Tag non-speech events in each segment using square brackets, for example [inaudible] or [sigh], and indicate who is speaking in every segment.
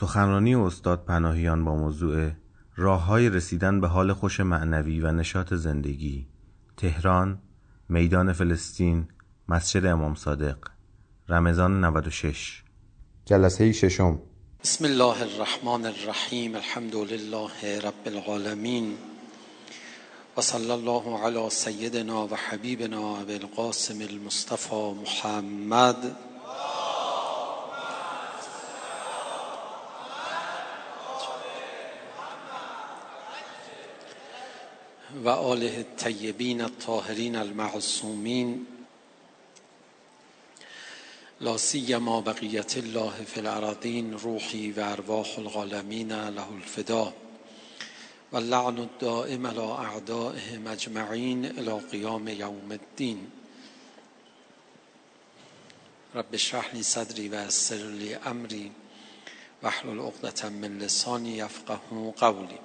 Speaker 1: سخنرانی استاد پناهیان با موضوع راه های رسیدن به حال خوش معنوی و نشاط زندگی. تهران میدان فلسطین مسجد امام صادق. رمضان 96
Speaker 2: جلسه ششم.
Speaker 3: بسم الله الرحمن الرحیم. الحمد لله رب العالمین. و صلی الله علی سیدنا و حبیبنا ابی القاسم المصطفى محمد. و آله الطیبین الطاهرین المعصومین. لا سیما بقیت الله فی الارضین روحی و ارواح العالمین له الفدا و اللعن الدائم على اعدائهم اجمعین الى قیام یوم الدین. رب اشرح لی صدری و یسر لی امری واحلل عقدة من لسانی یفقه قولی.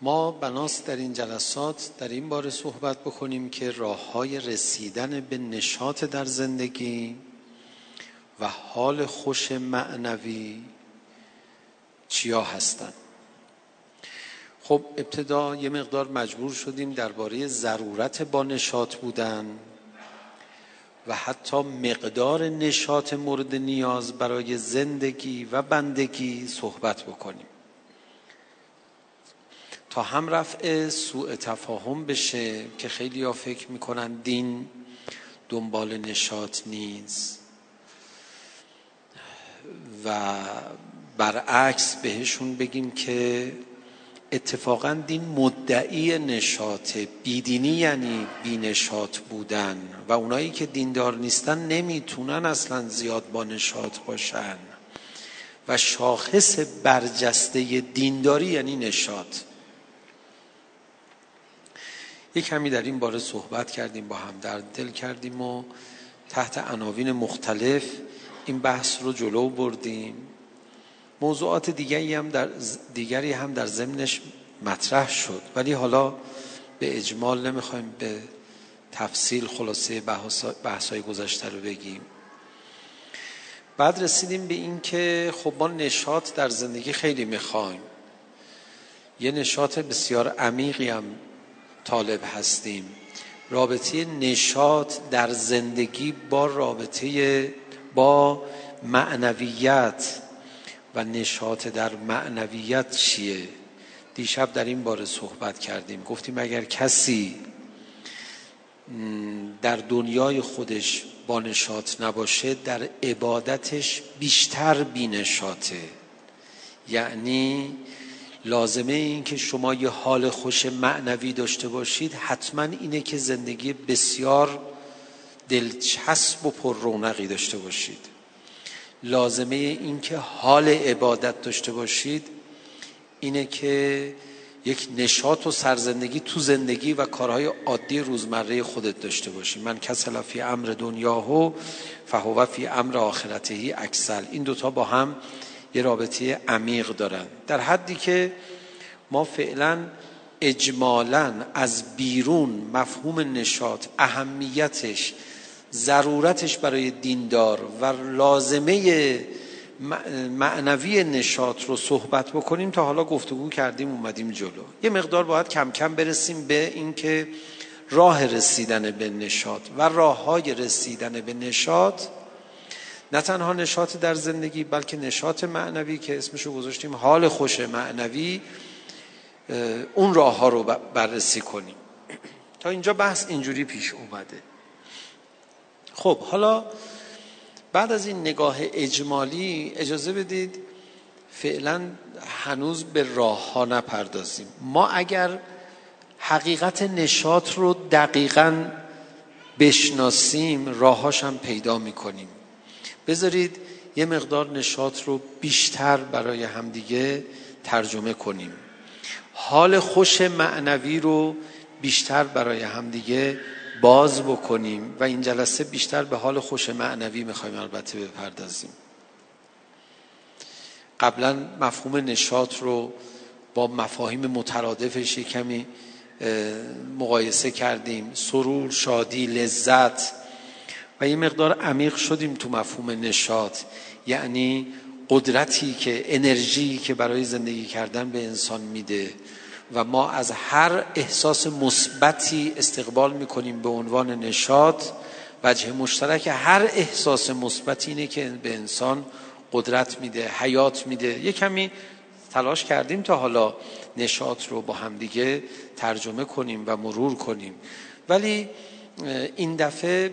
Speaker 3: ما بناست در این جلسات در این باره صحبت بکنیم که راه های رسیدن به نشاط در زندگی و حال خوش معنوی چیا هستند خب ابتدا یه مقدار مجبور شدیم درباره ضرورت با نشاط بودن و حتی مقدار نشاط مورد نیاز برای زندگی و بندگی صحبت بکنیم. هم رفع سوء تفاهم بشه که خیلی ها فکر می‌کنن دین دنبال نشاط نیست. و برعکس بهشون بگیم که اتفاقا دین مدعی نشاط بیدینی یعنی بینشاط بودن. و اونایی که دیندار نیستن نمی‌تونن اصلا زیاد با نشاط باشن. و شاخص برجسته دینداری یعنی نشاط. یک کمی در این باره صحبت کردیم با هم در دل کردیم و تحت عناوین مختلف این بحث رو جلو بردیم. موضوعات دیگری هم در دیگری هم در ضمنش مطرح شد. ولی حالا به اجمال نمی‌خوایم به تفصیل خلاصه بحث های گذشته رو بگیم. بعد رسیدیم به این که خب ما نشاط در زندگی خیلی می‌خوایم. یه نشاط بسیار عمیقی هم طالب هستیم. رابطه نشاط در زندگی با رابطه با معنویت و نشاط در معنویت چیه؟ دیشب در این باره صحبت کردیم. گفتیم اگر کسی در دنیای خودش با نشاط نباشه در عبادتش بیشتر بی نشاطه. یعنی لازمه این که شما یه حال خوش معنوی داشته باشید حتما اینه که زندگی بسیار دلچسب و پر رونقی داشته باشید. لازمه این که حال عبادت داشته باشید اینه که یک نشاط و سرزندگی تو زندگی و کارهای عادی روزمره خودت داشته باشی. من کسل فی امر دنیاهو فهو فی امر آخرتهی اکسل این دوتا با هم یه رابطه عمیق دارن. در حدی که ما فعلا اجمالا از بیرون مفهوم نشاط اهمیتش ضرورتش برای دیندار و لازمه معنوی نشاط رو صحبت بکنیم تا حالا گفتگو کردیم اومدیم جلو. یه مقدار باید کم کم برسیم به اینکه راه رسیدن به نشاط و راه های رسیدن به نشاط نه تنها نشاط در زندگی بلکه نشاط معنوی که اسمشو گذاشتیم حال خوش معنوی اون راه ها رو بررسی کنیم. تا اینجا بحث اینجوری پیش اومده. خب حالا بعد از این نگاه اجمالی اجازه بدید فعلا هنوز به راه ها نپردازیم. ما اگر حقیقت نشاط رو دقیقا بشناسیم راهاش هم پیدا می‌کنیم. بذارید یه مقدار نشاط رو بیشتر برای همدیگه ترجمه کنیم. حال خوش معنوی رو بیشتر برای همدیگه باز بکنیم و این جلسه بیشتر به حال خوش معنوی می‌خوایم البته بپردازیم. قبلا مفهوم نشاط رو با مفاهیم مترادفش کمی مقایسه کردیم. سرور شادی لذت و یه مقدار عمیق شدیم تو مفهوم نشاط. یعنی قدرتی که انرژی که برای زندگی کردن به انسان میده. و ما از هر احساس مثبتی استقبال می‌کنیم به عنوان نشاط. وجه مشترک هر احساس مثبتی اینه که به انسان قدرت میده حیات میده. یه کمی تلاش کردیم تا حالا نشاط رو با همدیگه ترجمه کنیم و مرور کنیم. ولی این دفعه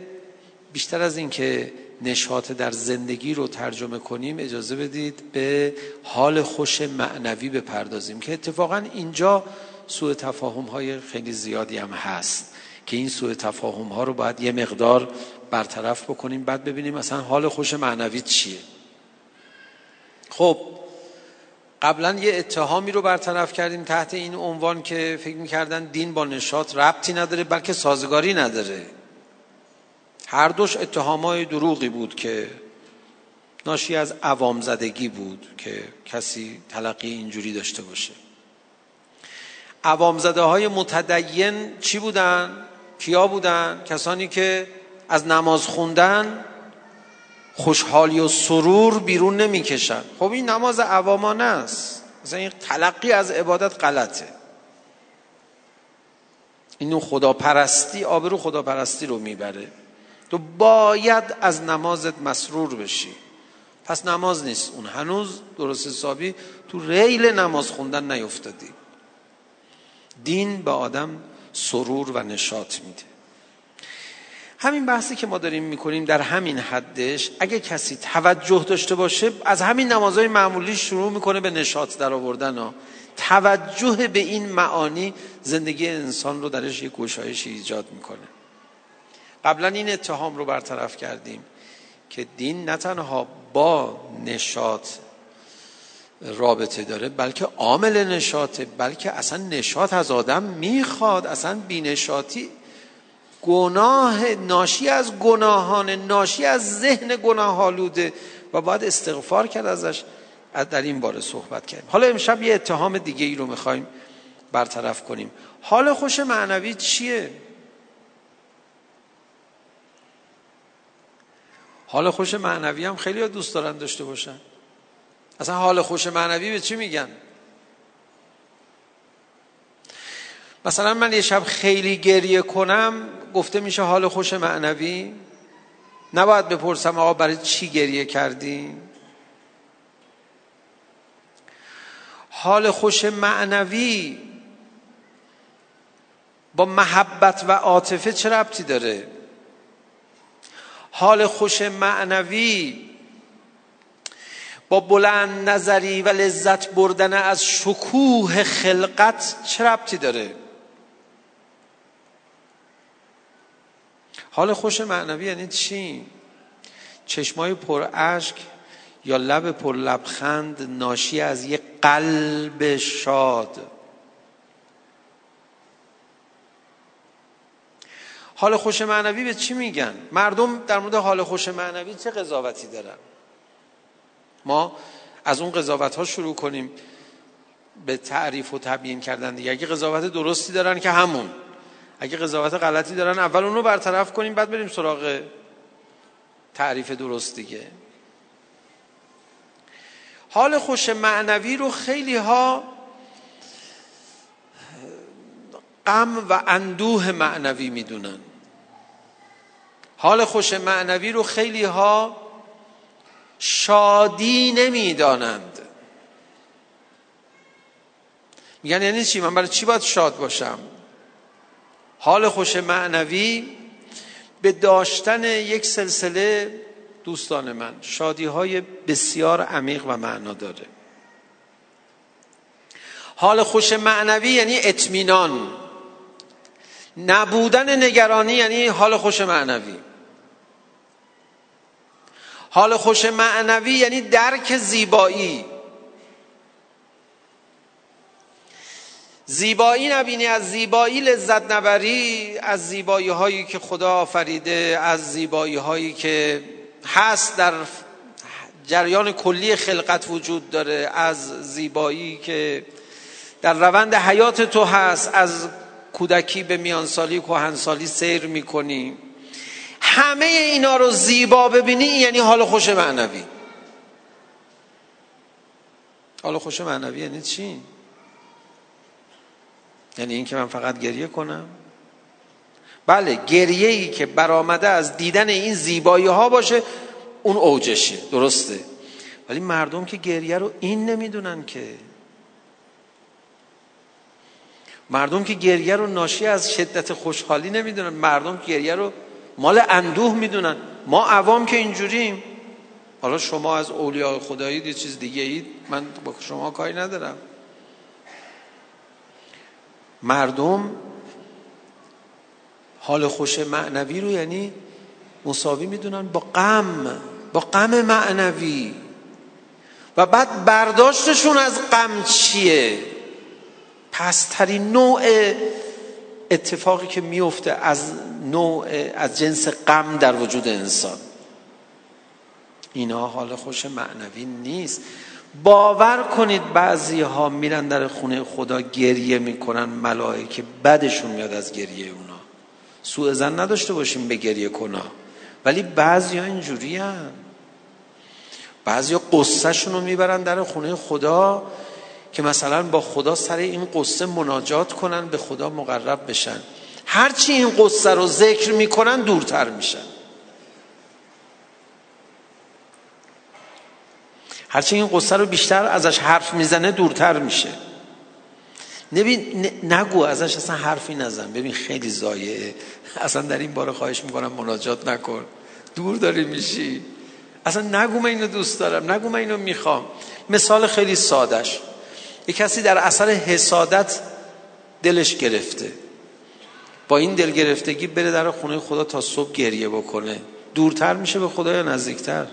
Speaker 3: بیشتر از اینکه نشاط در زندگی رو ترجمه کنیم اجازه بدید به حال خوش معنوی بپردازیم که اتفاقا اینجا سوء تفاهم های خیلی زیادی هم هست که این سوء تفاهم ها رو باید یه مقدار برطرف بکنیم بعد ببینیم مثلا حال خوش معنوی چیه. خب قبلا یه اتهامی رو برطرف کردیم تحت این عنوان که فکر می‌کردن دین با نشاط ربطی نداره بلکه سازگاری نداره. هر دوش اتهامای دروغی بود که ناشی از عوام زدگی بود که کسی تلقی اینجوری داشته باشه. عوام زده های متدین چی بودن؟ کیا بودن؟ کسانی که از نماز خوندن خوشحالی و سرور بیرون نمی‌کشن. خب این نماز عوامانه است. مثلا این تلقی از عبادت غلطه. اینو خداپرستی آبرو خداپرستی رو می‌بره. تو باید از نمازت مسرور بشی. پس نماز نیست. اون هنوز درست حسابی تو ریل نماز خوندن نیفتادی. دین به آدم سرور و نشاط میده. همین بحثی که ما داریم می‌کنیم در همین حدش اگه کسی توجه داشته باشه از همین نمازهای معمولی شروع می‌کنه به نشاط در آوردن ها. توجه به این معانی زندگی انسان رو درش یک گشایشی ایجاد می‌کنه. قبلا این اتهام رو برطرف کردیم که دین نه تنها با نشاط رابطه داره بلکه عامل نشاطه بلکه اصلا نشاط از آدم می‌خواد اصلا بینشاطی گناه ناشی از گناهان ناشی از ذهن گناه آلوده و باید استغفار کرد ازش. در این باره صحبت کردیم. حالا امشب یه اتهام دیگه ای رو می‌خوایم برطرف کنیم. حال خوش معنوی چیه؟ حال خوش معنوی هم خیلی دوست دارن داشته باشن. اصلا حال خوش معنوی به چی میگن؟ مثلا من یه شب خیلی گریه کنم گفته میشه حال خوش معنوی. نباید بپرسم آقا برای چی گریه کردی حال خوش معنوی با محبت و عاطفه چه ربطی داره؟ حال خوش معنوی. با بلند نظری و لذت بردن از شکوه خلقت چه ربطی داره؟ حال خوش معنوی یعنی چی؟ چشمای پر اشک یا لب پر لبخند ناشی از یک قلب شاد. حال خوش معنوی به چی میگن؟ مردم در مورد حال خوش معنوی چه قضاوتی دارن؟ ما از اون قضاوت ها شروع کنیم به تعریف و تبیین کردن دیگه. اگه قضاوت درستی دارن که همون. اگه قضاوت غلطی دارن اول اون رو برطرف کنیم بعد بریم سراغ تعریف درست دیگه. حال خوش معنوی رو خیلی ها غم و اندوه معنوی می‌دونن. حال خوش معنوی رو خیلی ها شادی نمی‌دانند. میگن یعنی چی؟ من برای چی باید شاد باشم؟ حال خوش معنوی به داشتن یک سلسله دوستان من شادی های بسیار عمیق و معنا داره. حال خوش معنوی یعنی اطمینان. نبودن نگرانی یعنی حال خوش معنوی. حال خوش معنوی یعنی درک زیبایی. زیبایی نبینی از زیبایی لذت نبری از زیبایی هایی که خدا آفریده از زیبایی هایی که هست در جریان کلی خلقت وجود داره از زیبایی که در روند حیات تو هست از کودکی به میانسالی کهنسالی سیر می‌کنی. همه اینا رو زیبا ببینی یعنی حال خوش معنوی. حال خوش معنوی یعنی چی؟ یعنی اینکه من فقط گریه کنم؟ بله گریه ای که برآمده از دیدن این زیبایی ها باشه اون اوجشه درسته. ولی مردم که گریه رو این نمی‌دونن که. مردم که گریه رو ناشی از شدت خوشحالی نمی‌دونن. مردم گریه رو مال اندوه می‌دونن. ما عوام که اینجوریم. حالا شما از اولیاء خدایی یه چیز دیگه اید؟ من با شما کاری ندارم. مردم حال خوش معنوی رو یعنی مساوی می‌دونن با غم با غم معنوی. و بعد برداشتشون از غم چیه؟ پسترین نوع اتفاقی که میفته از نوع از جنس غم در وجود انسان. اینا حال خوش معنوی نیست. باور کنید بعضی ها میرن در خونه خدا گریه می‌کنن ملائکه بدشون میاد از گریه اونا. سوء زن نداشته باشیم به گریه کنا. ولی بعضی ها اینجوری هن. بعضی ها قصه رو می‌برن در خونه خدا. که مثلا با خدا سر این قصه مناجات کنن به خدا مقرب بشن. هرچی این قصه رو ذکر می‌کنن دورتر میشن. هرچی این قصه رو بیشتر ازش حرف می‌زنه دورتر میشه. نبین نگو ازش اصلا حرفی نزن. ببین خیلی زایه اصلا در این باره خواهش می‌کنم مناجات نکن. دور داری میشی. اصلا نگو من اینو دوست دارم نگو من اینو می‌خوام. مثال خیلی سادش یه کسی در اثر حسادت دلش گرفته. با این دل گرفتگی بره در خونه خدا تا صبح گریه بکنه. دورتر میشه به خدا یا نزدیکتر؟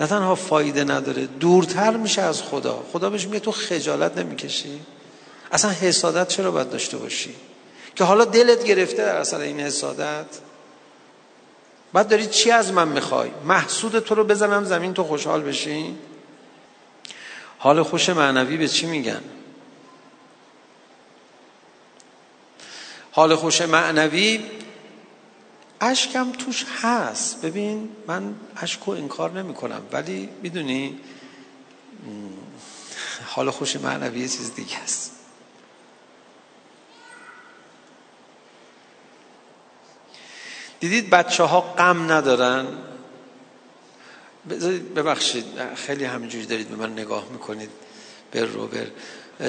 Speaker 3: نه تنها فایده نداره دورتر میشه از خدا. خدا بهش میگه تو خجالت نمی‌کشی. اصلا حسادت چرا باید داشته باشی؟ که حالا دلت گرفته در اصل این حسادت. بعد داری چی از من می‌خوای؟ محسود تو رو بزنم زمین تو خوشحال بشی؟ حال خوش معنوی به چی میگن؟ حال خوش معنوی اشکم توش هست. ببین من اشک انکار نمی کنم ولی می‌دونی حال خوش معنوی یه چیز دیگه است. دیدید بچه ها غم ندارن؟ ببخشید خیلی همینجوری دارید به من نگاه می‌کنید. بر رو بر.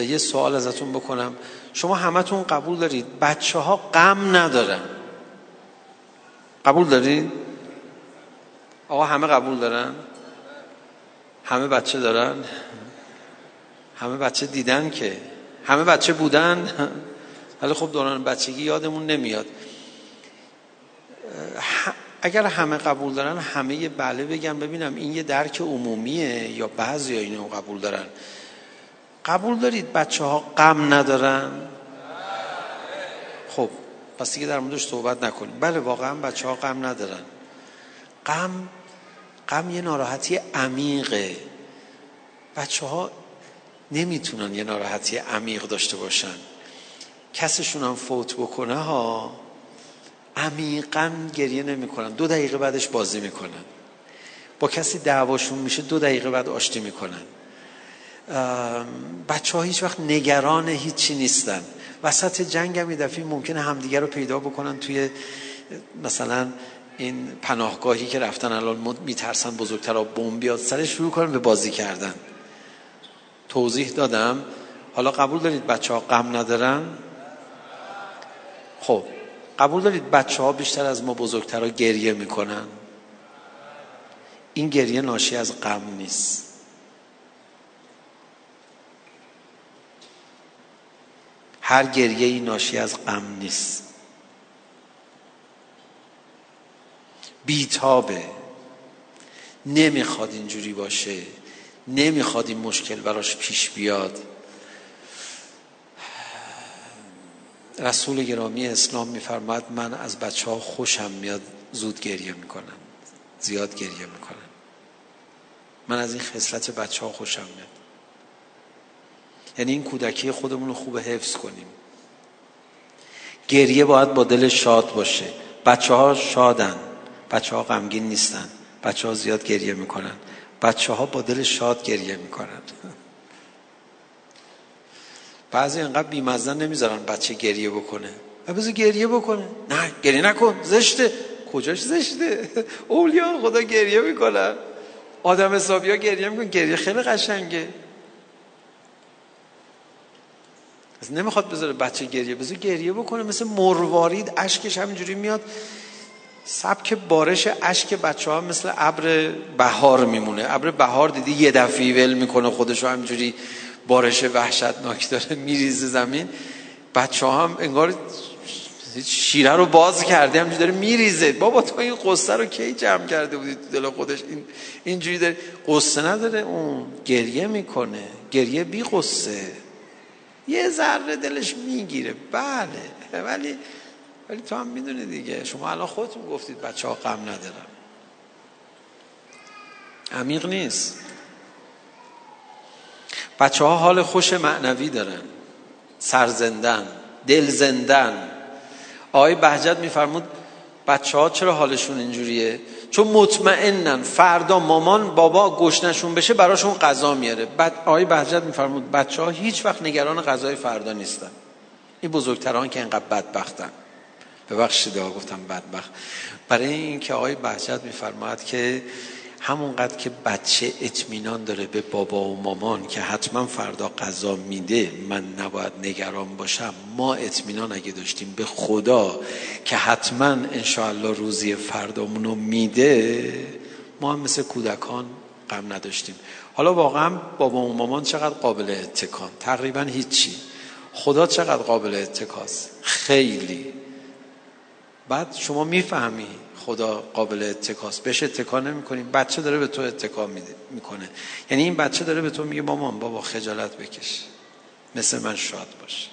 Speaker 3: یه سوال ازتون بکنم. شما همتون قبول دارید؟ بچه ها غم ندارن. قبول دارید؟ آقا همه قبول دارن؟ همه بچه دارن؟ همه بچه دیدن که؟ همه بچه بودن؟ ولی خب دوران بچگی یادمون نمیاد. اگر همه قبول دارن همه بله بگم ببینم این یه درک عمومیه یا بعضی ها اینو قبول دارن. قبول دارید بچه ها غم ندارن؟ خب پس دیگه در موردش صحبت نکنیم. بله واقعا بچه ها غم ندارن. غم غم یه ناراحتی عمیقه. بچه ها نمی‌تونن یه ناراحتی عمیق داشته باشن. کسشون هم فوت بکنه ها؟ عمیقا گریه نمی‌کنن. دو دقیقه بعدش بازی می‌کنن. با کسی دعواشون میشه دو دقیقه بعد آشتی می‌کنن. بچه ها هیچ وقت نگران هیچی نیستن. وسط جنگ هم دفعه ممکنه همدیگه رو پیدا بکنن توی مثلا این پناهگاهی که رفتن الان میترسن بزرگتر ها بمب بیاد سر شروع کنن به بازی کردن. توضیح دادم. حالا قبول دارید بچه ها غم ندارن؟ خب. قبول دارید بچه ها بیشتر از ما بزرگتر گریه می‌کنن؟ این گریه ناشی از غم نیست. هر گریه ای ناشی از غم نیست. بیتابه. نمی‌خواد اینجوری باشه. نمی‌خواد این مشکل براش پیش بیاد. رسول گرامی اسلام میفرماد من از بچه ها خوشم میاد زود گریه می‌کنن زیاد گریه می‌کنن من از این خصلت بچه ها خوشم میاد. یعنی این کودکی خودمون رو خوب حفظ کنیم. گریه باید با دل شاد باشه. بچه ها شادن بچه ها غمگین نیستن بچه ها زیاد گریه می‌کنن. بچه ها با دل شاد گریه می‌کنن. بعضی انقدر بیمزن نمی‌ذارن بچه گریه بکنه. بذار گریه بکنه. نه گریه نکن زشته. کجاش زشته؟ [laughs] اولیا خدا گریه می‌کنن آدم حسابی ها گریه میکن گریه خیلی قشنگه. از نمی‌خواد بذاره بچه گریه بذار گریه بکنه. مثل مروارید اشکش همینجوری میاد. سبک بارش اشک بچه ها مثل ابر بهار میمونه. ابر بهار دیدی یه دفعی ول می‌کنه خودشو همینجوری بارش وحشتناک داره میریزه زمین. بچه هم انگار شیره رو باز کرده همینجوری داره میریزه. بابا تو این قصه رو کی جمع کرده بودی تو دل خودش؟ این اینجوری داره قصه نداره اون گریه می‌کنه. گریه بی قصه. یه ذره دلش می‌گیره. بله. ولی ولی تو هم می‌دونی دیگه. شما الان خودتون گفتید بچه ها غم ندارم عمیق نیست. بچه ها حال خوش معنوی دارن. سرزندن دل زندن. آقای بهجت میفرمود بچه ها چرا حالشون اینجوریه؟ چون مطمئنن فردا مامان بابا گشنشون بشه براشون غذا میاره. بعد آقای بهجت میفرمود بچه ها هیچ وقت نگران غذای فردا نیستن. این بزرگتران که اینقدر بدبختن. ببخشید گفتم بدبخت. برای اینکه آقای بهجت میفرماد که همونقدر که بچه اطمینان داره به بابا و مامان که حتما فردا غذا میده من نباید نگران باشم. ما اطمینان اگه داشتیم به خدا که حتما انشاءالله روزی فردامونو میده ما هم مثل کودکان غم نداشتیم. حالا واقعا بابا و مامان چقدر قابل اتکان؟ تقریبا هیچی. خدا چقدر قابل اتکاست؟ خیلی. بعد شما می‌فهمی خدا قابل اتکاست بهش اتکا نمی‌کنیم. بچه داره به تو اتکا می‌کنه. یعنی این بچه داره به تو میگه مامان بابا خجالت بکش. مثل من شاد باش.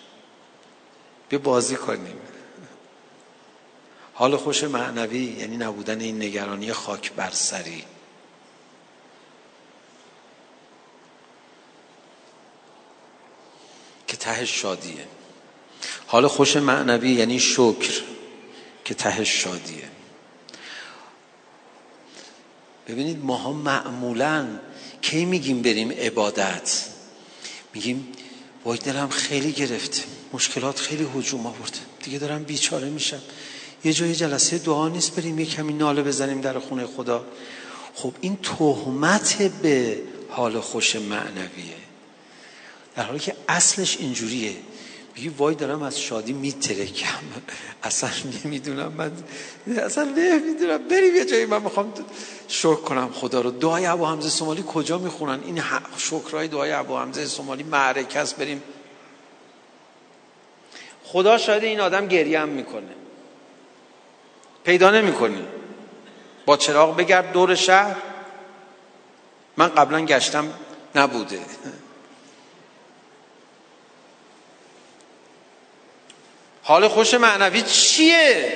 Speaker 3: بیا بازی کنیم. حال خوش معنوی یعنی نبودن این نگرانی خاک بر سری. که ته شادیه. حال خوش معنوی یعنی شکر که ته شادیه. ببینید ماها معمولا کی میگیم بریم عبادت؟ میگیم وای دلم خیلی گرفته مشکلات خیلی حجوم آورده دیگه دارم بیچاره میشم. یه جای جلسه دعا نیست بریم یه کمی ناله بزنیم در خونه خدا. خب این تهمت به حال خوش معنویه. در حالی که اصلش اینجوریه. میگی وای دارم از شادی میترکم. اصلا نمی‌دونم من اصلا نمی‌دونم. بریم یه جایی من می‌خوام شکر کنم خدا رو. دعای ابو حمزه سومالی کجا می‌خونن؟ این شکرهای دعای ابو حمزه سومالی معرکه است بریم. خدا شاید این آدم هم می‌کنه. پیدا نمی‌کنی. با چراغ بگرد دور شهر. من قبلا گشتم نبوده. حال خوش معنوی چیه؟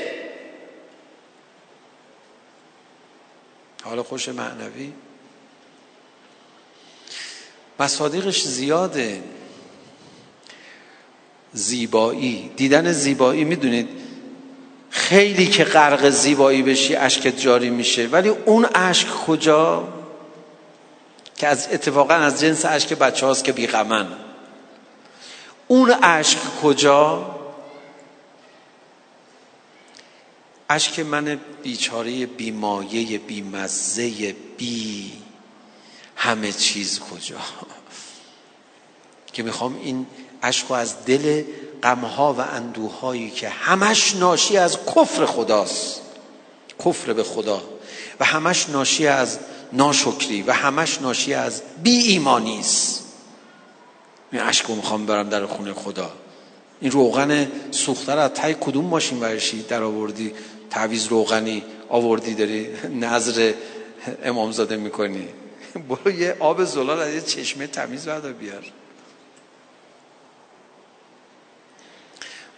Speaker 3: حال خوش معنوی؟ مصادیقش زیاده. زیبایی. دیدن زیبایی می‌دونید خیلی که غرق زیبایی بشی اشکت جاری میشه. ولی اون اشک کجا؟ که از اتفاقا از جنس اشک بچه هاست که بیغمن. اون اشک کجا؟ اشک من بیچاره بیمایه بیمزه بی همه چیز کجا؟ که می‌خوام این اشک از دل غمها و اندوهایی که همش ناشی از کفر خداست کفر به خدا و همش ناشی از ناشکری و همش ناشی از بی ایمانی است این اشک رو می‌خوام برم در خونه خدا. این روغن سوخته از تای کدوم ماشین ورشی در آوردی؟ تعویز روغنی آوردی داری؟ نظر امامزاده می‌کنی. برو یه آب زلال از یه چشمه تمیز بعد بیار.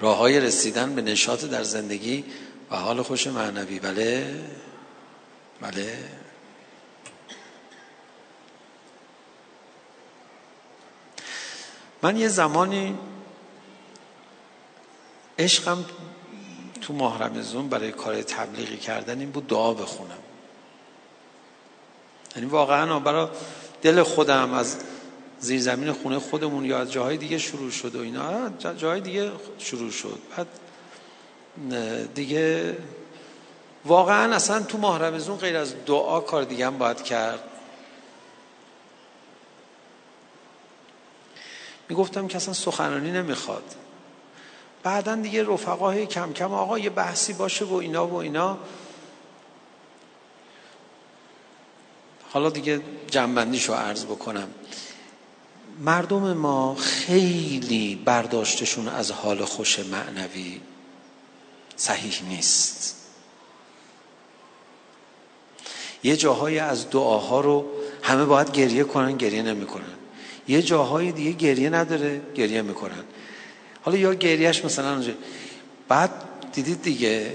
Speaker 3: راه های رسیدن به نشاط در زندگی و حال خوش معنوی. بله. بله. من یه زمانی عشقم تو ماه رمزون برای کار تبلیغی کردن این بود دعا بخونم. یعنی واقعا برای دل خودم از زیر زمین خونه خودمون یا از جاهای دیگه شروع شد و اینا جاهای دیگه شروع شد. بعد دیگه واقعا اصلا تو ماه رمزون غیر از دعا کار دیگه هم باید کرد. می‌گفتم که اصلا سخنرانی نمی‌خواد. بعدا دیگه رفقای کم کم آقا یه بحثی باشه و اینا و اینا. حالا دیگه جنبندیشو عرض بکنم. مردم ما خیلی برداشتشون از حال خوش معنوی صحیح نیست. یه جاهای از دعاها رو همه باید گریه کنن گریه نمی‌کنن. یه جاهای دیگه گریه نداره گریه می‌کنن. حالا یا گریهش مثلا اونجا. بعد دیدید دیگه.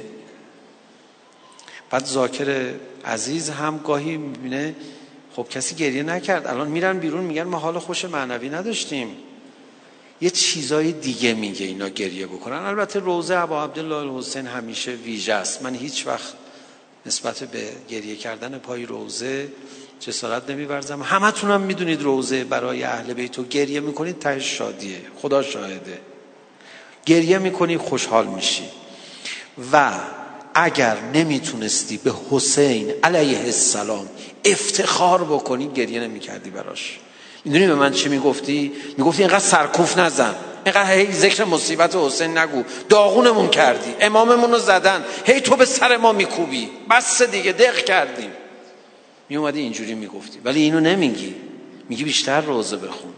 Speaker 3: بعد زاکر عزیز هم گاهی می‌بینه خب کسی گریه نکرد. الان میرن بیرون میگن ما حال خوش معنوی نداشتیم. یه چیزای دیگه میگه اینا گریه بکنن. البته روزه ابا عبدالله الحسین همیشه ویژه است. من هیچ وقت نسبت به گریه کردن پای روزه جسارت نمیورزم. همه تونم می‌دونید روزه برای اهل بیتو گریه می‌کنید ته شادیه. خدا شاهده. گریه می‌کنی خوشحال میشی. و اگر نمی‌تونستی به حسین علیه السلام افتخار بکنی گریه نمی‌کردی براش. می‌دونی به من چی می‌گفتی؟ می‌گفتی اینقدر سرکوف نزن. اینقدر هی ذکر مصیبت حسین نگو. داغونمون کردی. اماممون رو زدن. هی تو به سر ما میکوبی. بس دیگه دق کردیم. میومدی اینجوری می‌گفتی. ولی اینو نمیگی. میگی بیشتر روزه بخون.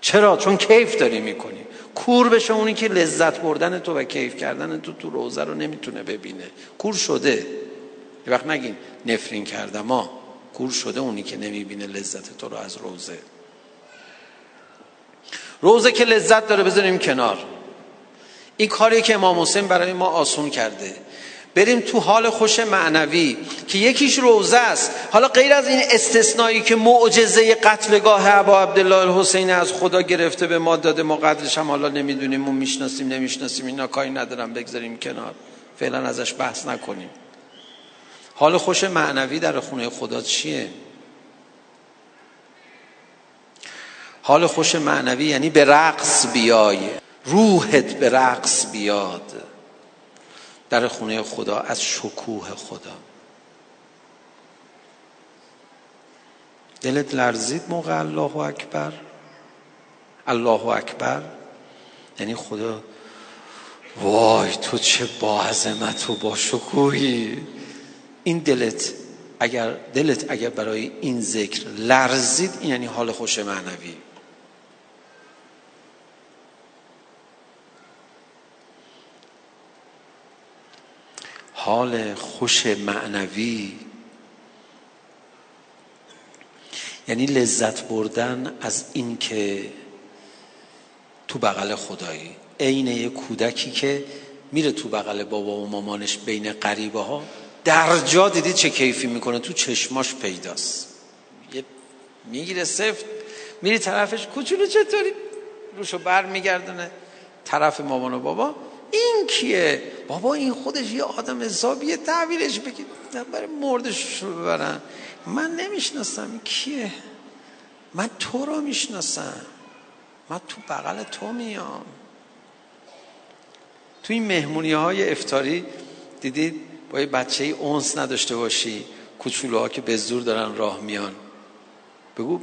Speaker 3: چرا؟ چون کیف داری می‌کنی. کور بشه اونی که لذت بردن تو و کیف کردن تو تو روزه رو نمی‌تونه ببینه. کور شده. یه وقت نگین نفرین کردم ما کور شده اونی که نمی‌بینه لذت تو رو از روزه. روزه که لذت داره بذاریم کنار. این کاری که امام حسین برای ما آسون کرده. بریم تو حال خوش معنوی که یکیش روزه است. حالا غیر از این استثنایی که معجزه قتلگاه ابا عبدالله الحسین از خدا گرفته به ما داده ما قدرش هم حالا نمی‌دونیم و می‌شناسیم نمی‌شناسیم اینا کاری ندارم بگذاریم کنار. فعلا ازش بحث نکنیم. حال خوش معنوی در خونه خدا چیه؟ حال خوش معنوی یعنی به رقص بیای. روحت به رقص بیاد. در خونه خدا از شکوه خدا. دلت لرزید موقع الله اکبر؟ الله اکبر؟ یعنی خدا وای تو چه با عظمت و با شکوهی. این دلت اگر دلت اگر برای این ذکر لرزید این یعنی حال خوش معنوی. حال خوش معنوی. یعنی لذت بردن از این که تو بغل خدایی. عین یه کودکی که میره تو بغل بابا و مامانش بین غریبه ها در جا دیدی چه کیفی می‌کنه؟ تو چشماش پیداست. می‌گیره سفت میری طرفش کوچولو چطوری؟ روشو بر میگردونه طرف مامان و بابا این کیه؟ بابا این خودش یه آدم حسابیه تحویلش بگید برای مردش رو ببرن. من نمی‌شناسم کیه. من تو رو می‌شناسم. من تو بغل تو میام. تو این مهمونی های افتاری دیدید با یه بچه ای اونس نداشته باشی. کوچولوها که به زور دارن راه میان. بگو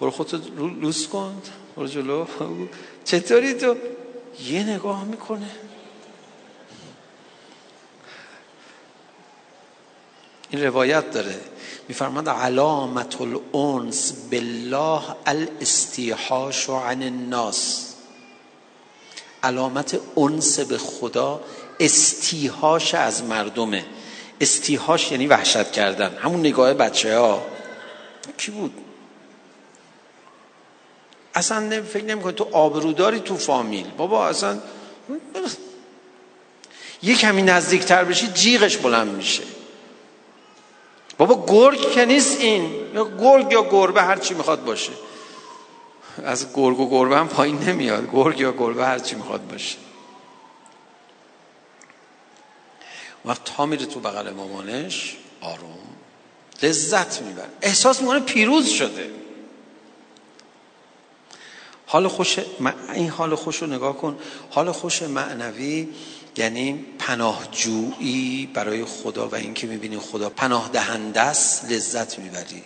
Speaker 3: برو خودتو لوس کن. برو جلو. بگو چطوری تو؟ یه نگاه می‌کنه. این روایت داره. میفرماد علامت الانس بالله الاستیحاش عن الناس. علامت انس به خدا استیحاش از مردمه. استیحاش یعنی وحشت کردن. همون نگاه بچه ها کی بود؟ اصلا فکر نمی تو آبروداری تو فامیل. بابا اصلا یک کمی نزدیکتر بشی جیغش بلند میشه. بابا گرگ که نیست این. یا گرگ یا گربه هر چی می‌خواد باشه. از گرگ و گربه هم پایین نمیاد. گرگ یا گربه هر چی می‌خواد باشه. وقت تا میره تو بغل مامانش آروم لذت می‌بره. احساس می‌کنه پیروز شده. حال خوش این حال خوش رو نگاه کن. حال خوش معنوی یعنی پناهجویی برای خدا و اینکه می‌بینی خدا پناه دهنده است لذت می‌بری.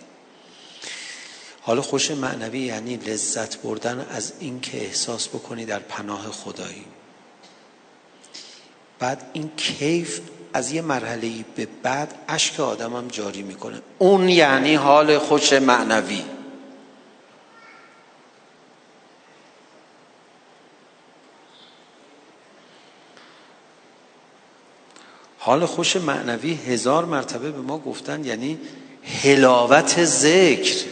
Speaker 3: حال خوش معنوی یعنی لذت بردن از اینکه احساس بکنی در پناه خدایی. بعد این کیف از یه مرحله به بعد اشک آدمم جاری می‌کنه. اون یعنی حال خوش معنوی. حال خوش معنوی هزار مرتبه به ما گفتن یعنی هلاوت ذکر.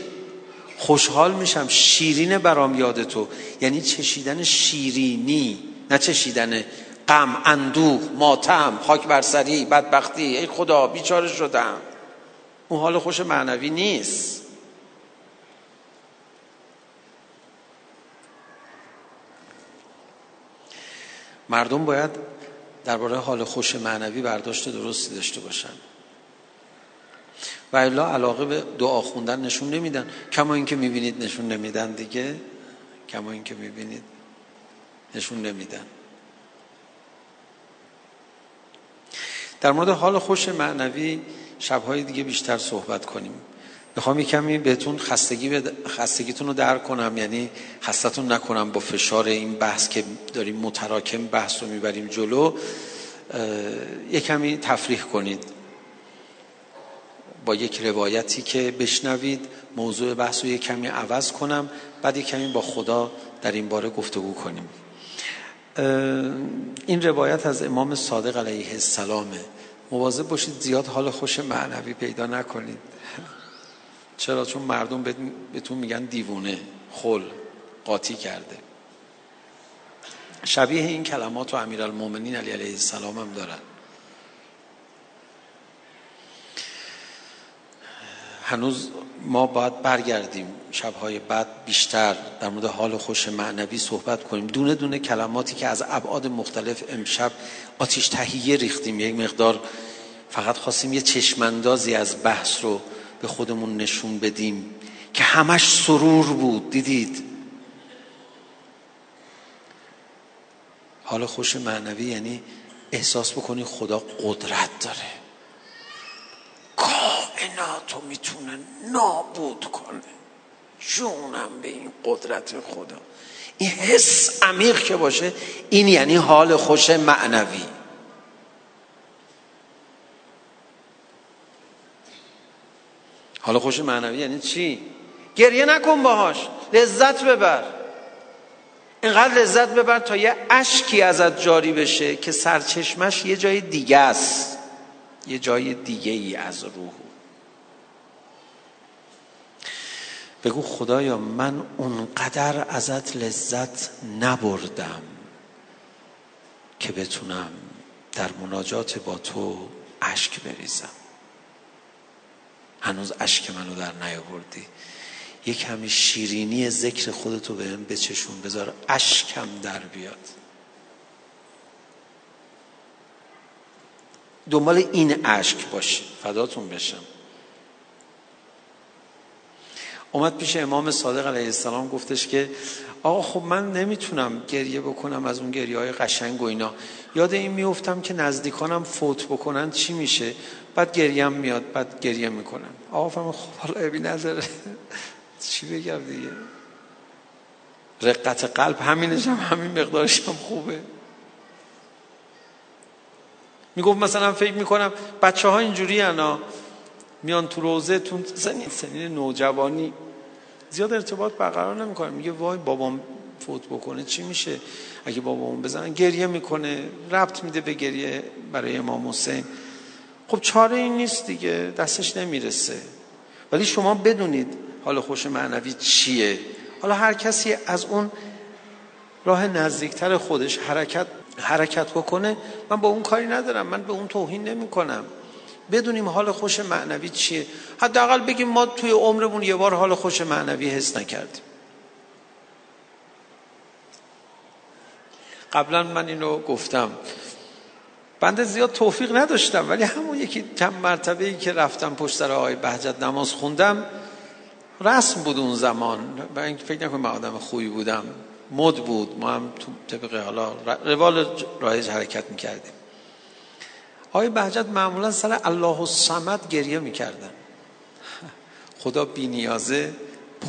Speaker 3: خوشحال میشم شیرین برام یاد تو. یعنی چشیدن شیرینی نه چشیدن غم اندوه ماتم خاک بر سری بدبختی ای خدا بیچاره شدم. اون حال خوش معنوی نیست. مردم باید درباره حال خوش معنوی برداشت درستی داشته باشن. و الا علاقه به دعا خوندن نشون نمیدن. کما اینکه می‌بینید نشون نمیدن دیگه. کما اینکه می‌بینید نشون نمیدن. در مورد حال خوش معنوی شبهای دیگه بیشتر صحبت کنیم. می‌خوام کمی بهتون خستگی بد... خستگیتون رو در کنم. یعنی خستتون نکنم با فشار این بحث که داریم متراکم بحث رو می‌بریم جلو. یه کمی تفریح کنید. با یک روایتی که بشنوید موضوع بحث رو یه کمی عوض کنم بعد یه کمی با خدا در این باره گفتگو کنیم. این روایت از امام صادق علیه السلامه. مواظب باشید زیاد حال خوش معنوی پیدا نکنید. چرا؟ چون مردم بهتون میگن دیوونه خل قاطی کرده. شبیه این کلمات و امیرالمومنین علی علیه السلام هم دارن. هنوز ما باید برگردیم شبهای بعد بیشتر در مورد حال خوش معنوی صحبت کنیم. دونه دونه کلماتی که از ابعاد مختلف امشب آتیش تهیه ریختیم. یک مقدار فقط خواستیم یه چشمندازی از بحث رو به خودمون نشون بدیم که همش سرور بود دیدید؟ حال خوش معنوی یعنی احساس بکنی خدا قدرت داره. کائناتو می‌تونه نابود کنه. جونم به این قدرت خدا. این حس عمیق که باشه این یعنی حال خوش معنوی. حالا خوش معنوی یعنی چی؟ گریه نکن باهاش لذت ببر. اینقدر لذت ببر تا یه اشکی ازت جاری بشه که سرچشمش یه جای دیگه است. یه جای دیگه ای از روح بگو خدایا من اونقدر ازت لذت نبردم که بتونم در مناجات با تو اشک بریزم. هنوز اشک منو در نیاوردی. یه کمی شیرینی ذکر خودتو به هم بچشون بذار اشکم در بیاد. دنبال این اشک باشه فداتون بشم. اومد پیش امام صادق علیه السلام گفتش که آقا خب من نمی‌تونم گریه بکنم از اون گریه های قشنگ و اینا. یاد این میفتم که نزدیکانم فوت بکنن چی میشه؟ بعد گریم میاد بعد گریه می‌کنن. آقا فهم خب حالا ابی نداره [laughs] چی بگم دیگه؟ رقت قلب همینش هم همین مقدارش هم خوبه. می‌گفت مثلا فکر می‌کنم بچه ها اینجوری انا میان تو روزه تو سنین, سنین نوجوانی. زیاد ارتباط برقرار نمی‌کنه. میگه وای بابام فوت بکنه چی میشه؟ اگه بابامون بزنن گریه می‌کنه ربط میده به گریه برای امام حسین. خب چاره این نیست دیگه دستش نمی‌رسه. ولی شما بدونید حال خوش معنوی چیه. حالا هر کسی از اون راه نزدیکتر خودش حرکت حرکت بکنه من با اون کاری ندارم من به اون توهین نمی کنم بدونیم حال خوش معنوی چیه. حداقل بگیم ما توی عمرمون یه بار حال خوش معنوی حس نکردیم. قبلا من اینو گفتم. بنده زیاد توفیق نداشتم ولی همون یکی چند مرتبه ای که رفتم پشت سر آقای بهجت نماز خوندم رسم بود اون زمان. اینکه فکر نکنم من آدم خوبی بودم. مد بود. ما هم تو طبق حالا روال رایج حرکت می‌کردیم. آقای بهجت معمولا سر الله الصمد گریه می‌کردن. خدا بی نیازه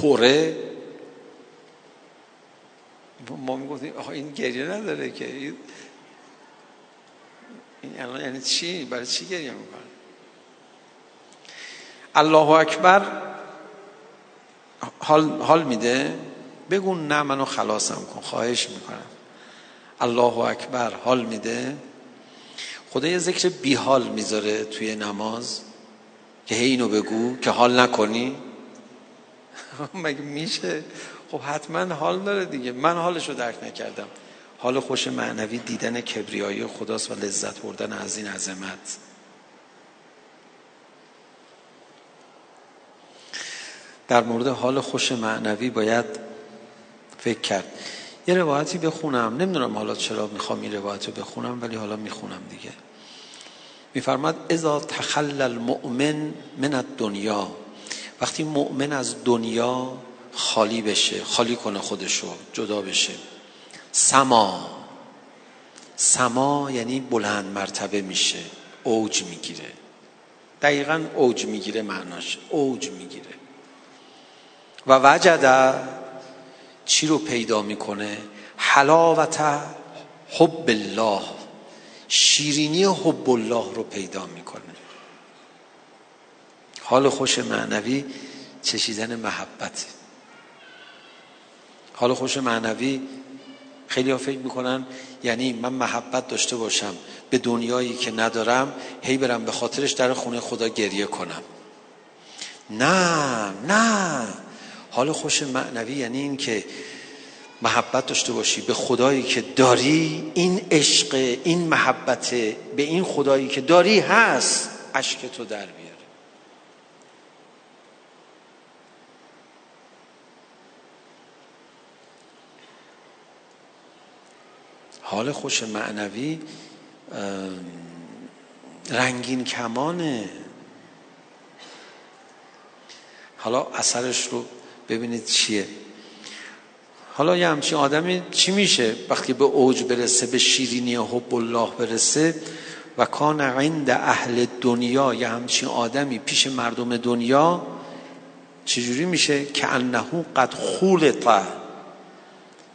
Speaker 3: پره. ما می‌گفتیم آقا این گریه نداره که. این الان یعنی چی؟ برای چی گریه می‌کنه؟ الله اکبر حال, حال میده. بگو نه منو خلاصم کن. خواهش می‌کنم. الله اکبر حال میده. خدا یه ذکر بی حال می‌ذاره توی نماز که هی اینو بگو که حال نکنی؟ [laughs] مگه میشه؟ خب حتما حال داره دیگه. من حالش رو درک نکردم. حال خوش معنوی دیدن کبریایی خداست و لذت بردن از این عظمت. در مورد حال خوش معنوی باید فکر کرد. یه روایتی بخونم. نمی‌دونم حالا چرا می‌خوام این روایت رو بخونم ولی حالا می‌خونم دیگه. میفرماد اذا تخلل المؤمن من الدنیا. وقتی مؤمن از دنیا خالی بشه خالی کنه خودشو جدا بشه. سما. سما یعنی بلند مرتبه میشه اوج می‌گیره. دقیقا اوج می‌گیره معناش اوج می‌گیره. و وجد چی رو پیدا می‌کنه؟ حلاوت حب الله. شیرینی حب الله رو پیدا می‌کنه. حال خوش معنوی چشیدن محبت. حال خوش معنوی خیلی ها فکر می‌کنن یعنی من محبت داشته باشم به دنیایی که ندارم هی برم به خاطرش در خونه خدا گریه کنم. نه نه. حال خوش معنوی یعنی این که محبت داشته باشی به خدایی که داری این عشق این محبت به این خدایی که داری هست اشک تو در بیاره. حال خوش معنوی رنگین کمانه. حالا اثرش رو ببینید چیه. حالا یه همچین آدمی چی میشه وقتی به اوج برسه به شیرینی حب الله برسه؟ و کان عند اهل دنیا یه همچین آدمی پیش مردم دنیا چجوری میشه؟ که انه قد خولطه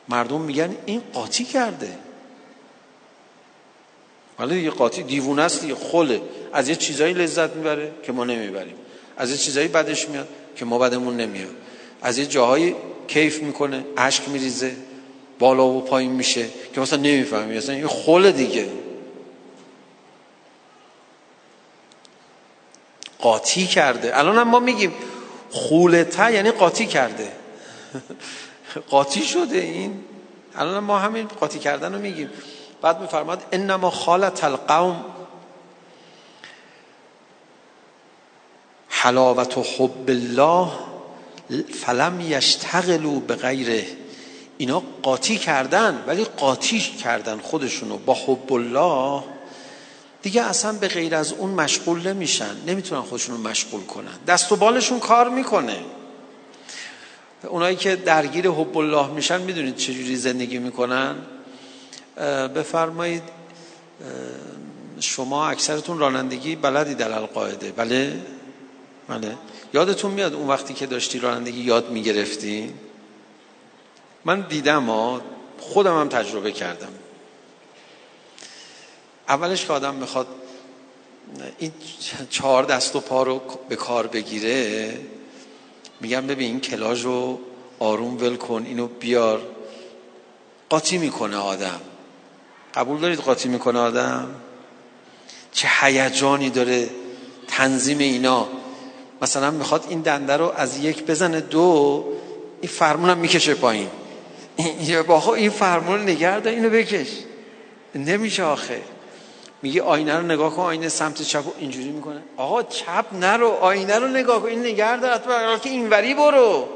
Speaker 3: مردم میگن این قاطی کرده. ولی یه قاطی دیوونه است دیگه خله. از یه چیزایی لذت می‌بره که ما نمی‌بریم. از یه چیزایی بدش میاد که ما بدمون نمیاد. از یه جاهایی کیف می‌کنه اشک میریزه بالا و پایین میشه که مثلا نمی‌فهمی مثلا این خل دیگه. قاطی کرده. الان هم ما میگیم خولته یعنی قاطی کرده. [laughs] قاطی شده این. الان ما همین قاطی کردن رو میگیم. بعد میفرماد انما خالت القوم حلاوت و حب الله فلم یشتغلوا به غیره اینا قاطی کردن ولی قاطی کردن خودشونو با حب الله. دیگه اصلا به غیر از اون مشغول نمیشن نمی‌تونن خودشونو مشغول کنن. دست و بالشون کار می‌کنه. اونایی که درگیر حب الله میشن می‌دونید چجوری زندگی می‌کنن؟ بفرمایید شما اکثرتون رانندگی بلدی در القاعده. بله؟ بله. یادتون میاد اون وقتی که داشتی رانندگی یاد می‌گرفتی؟ من دیدم ها خودم هم تجربه کردم. اولش که آدم می‌خواد این چهار دست و پا رو به کار بگیره میگم ببین این کلاژ رو آروم ول کن اینو بیار. قاطی می‌کنه آدم. قبول دارید قاطی می‌کنه آدم؟ چه هیجانی داره تنظیم اینا. مثلا می‌خواد این دنده رو از یک بزنه دو این فرمون هم می‌کشه پایین. با این فرمون رو نگه دار اینو بکش. نمیشه آخه. میگه آینه رو نگاه کن آینه سمت چپ اینجوری می‌کنه. آقا چپ نرو آینه رو نگاه کن این نگه دار که اینوری برو.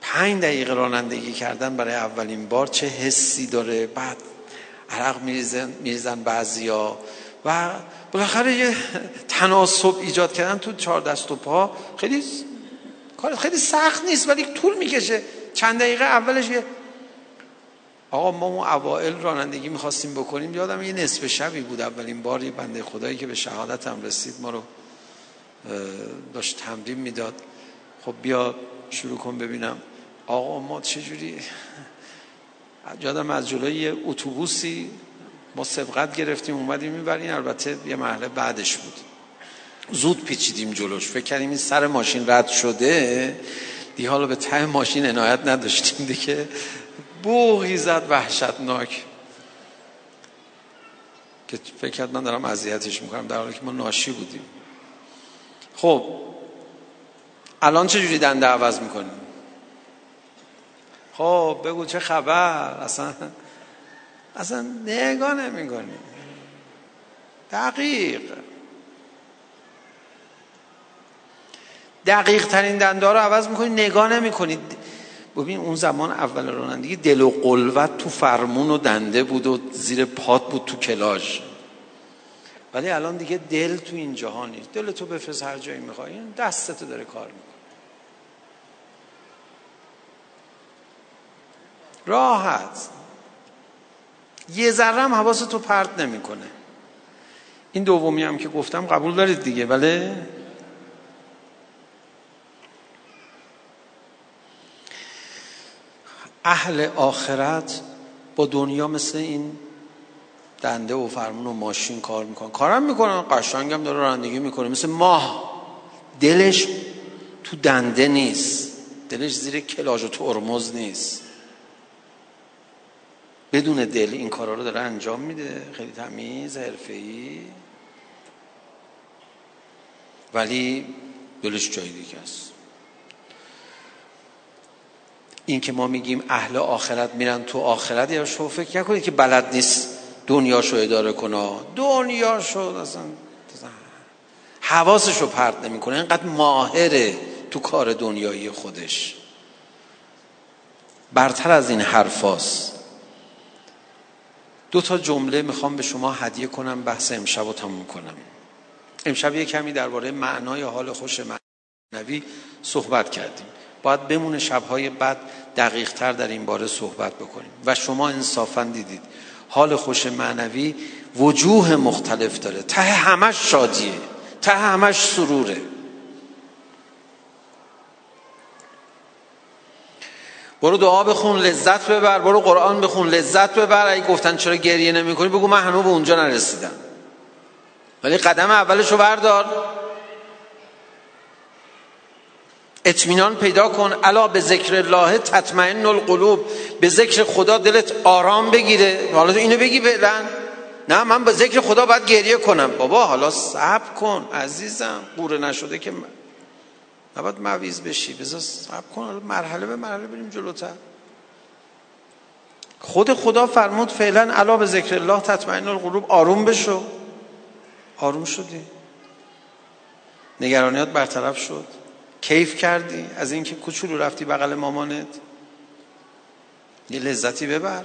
Speaker 3: پنج دقیقه رانندگی کردن برای اولین بار چه حسی داره؟ بعد عرق میریزن, میریزن بعضیا و بالاخره یه تناسب ایجاد کردن تو چهار دست و پا خیلی کار خیلی سخت نیست ولی طول می‌کشه. چند دقیقه اولش یه آقا ما اون اوائل رانندگی می‌خواستیم بکنیم یادم یه نصف شبی بود اولین باری بنده خدایی که به شهادت هم رسید ما رو داشت تمرین می‌داد. خب بیا شروع کن ببینم. آقا ما چجوری یادم از جلوی اتوبوسی ما سبقت گرفتیم اومدیم می‌بریم البته یه محله بعدش بود. زود پیچیدیم جلوش. فکر کردیم این سر ماشین رد شده. دی حالا به ته ماشین عنایت نداشتیم دیگه. بوغی زد وحشتناک. که فکر کرد من دارم اذیتش می‌کنم در حالی که ما ناشی بودیم. خب الان چه جوری دنده عوض می‌کنیم؟ خب بگو چه خبر؟ اصلا اصلا نگاه نمی کنی دقیق. دقیق ترین دنده رو عوض می‌کنی نگاه نمی کنی ببین اون زمان اول رانندگی دل و قلوت تو فرمون و دنده بود و زیر پات بود تو کلاژ. ولی الان دیگه دل تو این جهان نیست. دل تو بفرست هر جایی می‌خوای. این دستت داره کار می‌کنه. راحت. یه ذره هم حواس تو پرت نمی‌کنه. این دومی هم که گفتم قبول دارید دیگه بله اهل آخرت با دنیا مثل این دنده و فرمون و ماشین کار می‌کنن. کارم می‌کنن قشنگم داره رانندگی می‌کنه. مثل ماه. دلش تو دنده نیست. دلش زیر کلاژ و ترمز نیست. بدون دل این کارا رو داره انجام میده. خیلی تمیز حرفه‌ای. ولی دلش جای دیگه است. این که ما میگیم اهل آخرت میرن تو آخرت یا شما فکر نکنید که بلد نیست دنیاشو اداره کنه؟ دنیاشو اصلا حواسشو پرت نمی‌کنه. اینقدر ماهره تو کار دنیایی خودش. برتر از این حرفاست. دو تا جمله می‌خوام به شما هدیه کنم بحث امشب رو تموم کنم. امشب یه کمی درباره معنای حال خوش معنوی صحبت کردیم. باید بمونه شبهای بعد دقیق تر در این باره صحبت بکنیم. و شما انصافا دیدید حال خوش معنوی وجوه مختلف داره. ته همش شادیه ته همش سروره. برو دعا بخون لذت ببر. برو قرآن بخون لذت ببر. اگه گفتن چرا گریه نمی کنی بگو من هنوز به اونجا نرسیدم. ولی قدم اولشو بردار. اطمینان پیدا کن. الا به ذکر الله تطمئن القلوب. به ذکر خدا دلت آرام بگیره. حالا اینو بگی فعلا نه من به ذکر خدا باید گریه کنم. بابا حالا صبر کن. عزیزم قوره نشده که نباید مویز بشی. بذار صبر کن. مرحله به مرحله بریم جلوتر. خود خدا فرمود فعلا علا به ذکر الله تطمئن القلوب. آروم بشو. آروم شدی. نگرانیات برطرف شد. کیف کردی. از اینکه کوچولو رفتی بغل مامانت. یه لذتی ببر.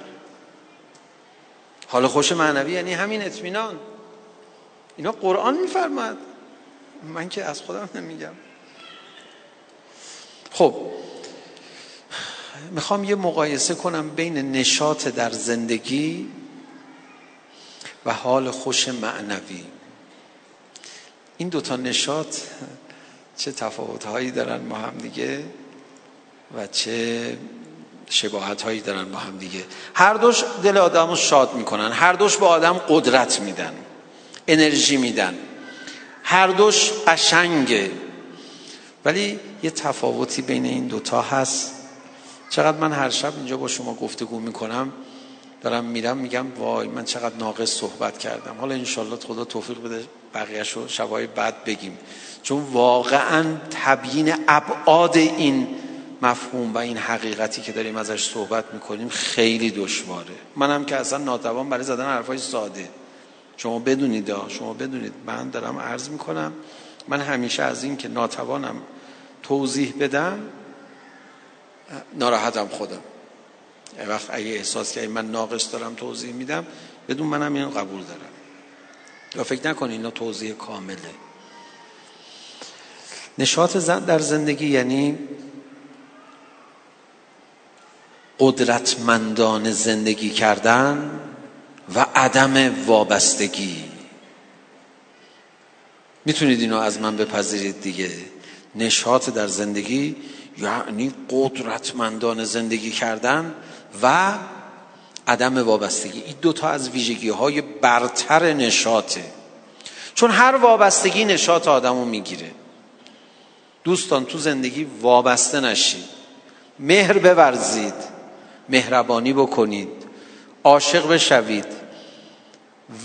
Speaker 3: حال خوش معنوی یعنی همین اطمینان. اینا قرآن میفرماد. من که از خودم نمیگم. خب می‌خوام یه مقایسه کنم بین نشاط در زندگی و حال خوش معنوی. این دوتا نشاط چه تفاوت هایی دارن با هم دیگه و چه شباهت هایی دارن با هم دیگه. هر دوش دل آدم رو شاد می‌کنن هر دوش به آدم قدرت میدن انرژی میدن. هر دوش قشنگه. ولی یه تفاوتی بین این دوتا هست. چقدر من هر شب اینجا با شما گفتگو می‌کنم دارم میرم میگم وای من چقدر ناقص صحبت کردم. حالا انشالله خدا توفیق بده بقیهش رو شبای بعد بگیم. چون واقعا تبیین ابعاد این مفهوم و این حقیقتی که داریم ازش صحبت می‌کنیم خیلی دشواره. منم که اصلا ناتوان برای زدن حرفای ساده. شما بدونید شما بدونید. من دارم عرض می‌کنم من همیشه از این که ناتوانم توضیح بدم ناراحتم خودم. وقت اگه احساس که من ناقص دارم توضیح میدم بدون منم اینو قبول دارم. یا فکر نکن اینا توضیح کامله. نشاط در زندگی یعنی قدرتمندان زندگی کردن و عدم وابستگی. می‌تونید اینو از من بپذیرید دیگه. نشاط در زندگی یعنی قدرتمندان زندگی کردن و عدم وابستگی. این دوتا از ویژگی های برتر نشاطه چون هر وابستگی نشاط آدمو می‌گیره. دوستان تو زندگی وابسته نشید مهر بورزید. مهربانی بکنید. عاشق بشوید.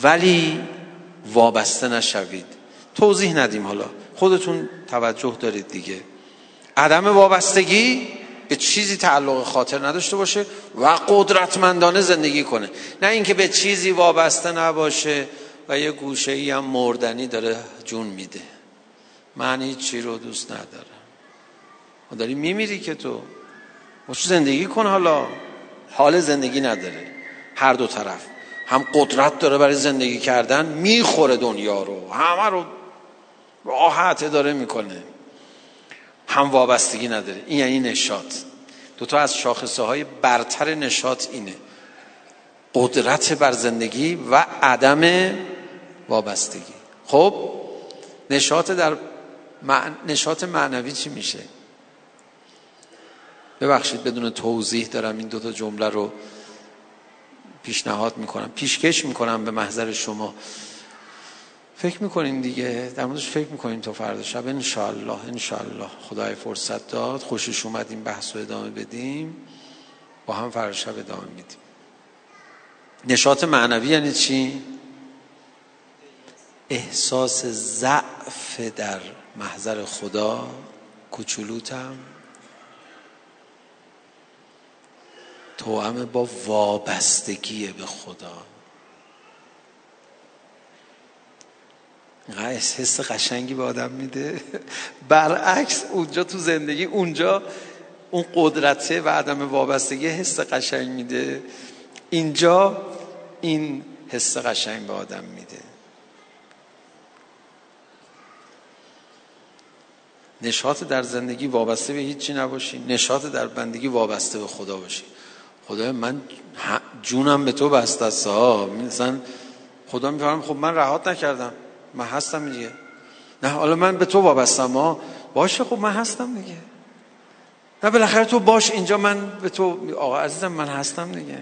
Speaker 3: ولی وابسته نشوید. توضیح ندیم حالا. خودتون توجه دارید دیگه. عدم وابستگی به چیزی تعلق خاطر نداشته باشه و قدرتمندانه زندگی کنه. نه اینکه به چیزی وابسته نباشه و یه گوشه ای هم مردنی داره جون میده. من چی رو دوست ندارم. و داری میمیری که تو. باش زندگی کن حالا؟ حال زندگی نداره. هر دو طرف. هم قدرت داره برای زندگی کردن می‌خوره دنیا رو. همه رو راحت داره می‌کنه. هم وابستگی نداره. این یعنی نشاط. دوتا از شاخصه های برتر نشاط اینه. قدرت بر زندگی و عدم وابستگی. خب نشاط در نشاط معنوی چی میشه؟ ببخشید بدون توضیح دارم این دوتا جمله رو پیشنهاد می‌کنم. پیشکش می‌کنم به محضر شما. فکر می‌کنین دیگه؟ در موردش فکر می‌کنین تا فردا شب؟ انشالله انشالله خدای فرصت داد. خوشش اومد این بحث رو ادامه بدیم. با هم فردا شب ادامه میدیم. نشاط معنوی یعنی چی؟ احساس ضعف در محضر خدا. کوچولوتم. توامه با وابستگی به خدا. حس قشنگی به آدم میده. برعکس اونجا تو زندگی اونجا اون قدرته و عدم وابستگی حس قشنگ میده. اینجا این حس قشنگ به آدم میده. نشاط در زندگی وابسته به هیچی نباشی. نشاط در بندگی وابسته به خدا باشی. خدا من جونم به تو بسته است ها مثلا خدا میفرم خب من رهات نکردم. من هستم دیگه. نه حالا من به تو وابستم ها باشه خب من هستم دیگه. نه بالاخره تو باش اینجا من به تو آقا عزیزم من هستم دیگه.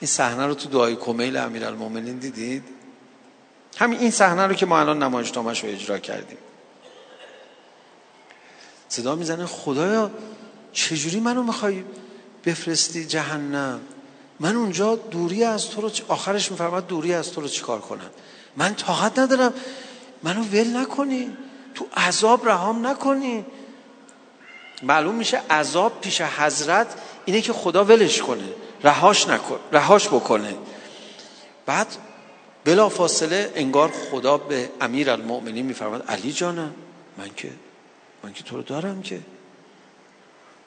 Speaker 3: این صحنه رو تو دعای کمیل امیرالمومنین دیدید؟ همین این صحنه رو که ما الان نمایشنامه‌اش رو اجرا کردیم. صدا می‌زنه خدایا چجوری منو می‌خوای بفرستی جهنم؟ من اونجا دوری از تو رو آخرش میفرماد دوری از تو رو چیکار کنم؟ من طاقت ندارم. منو ول نکنی. تو عذاب رهام نکنی. معلوم میشه عذاب پیش حضرت اینه که خدا ولش کنه. رهاش نکن رهاش بکنه. بعد بلا فاصله انگار خدا به امیر المؤمنین میفرماد علی جانم من که من که تو رو دارم که.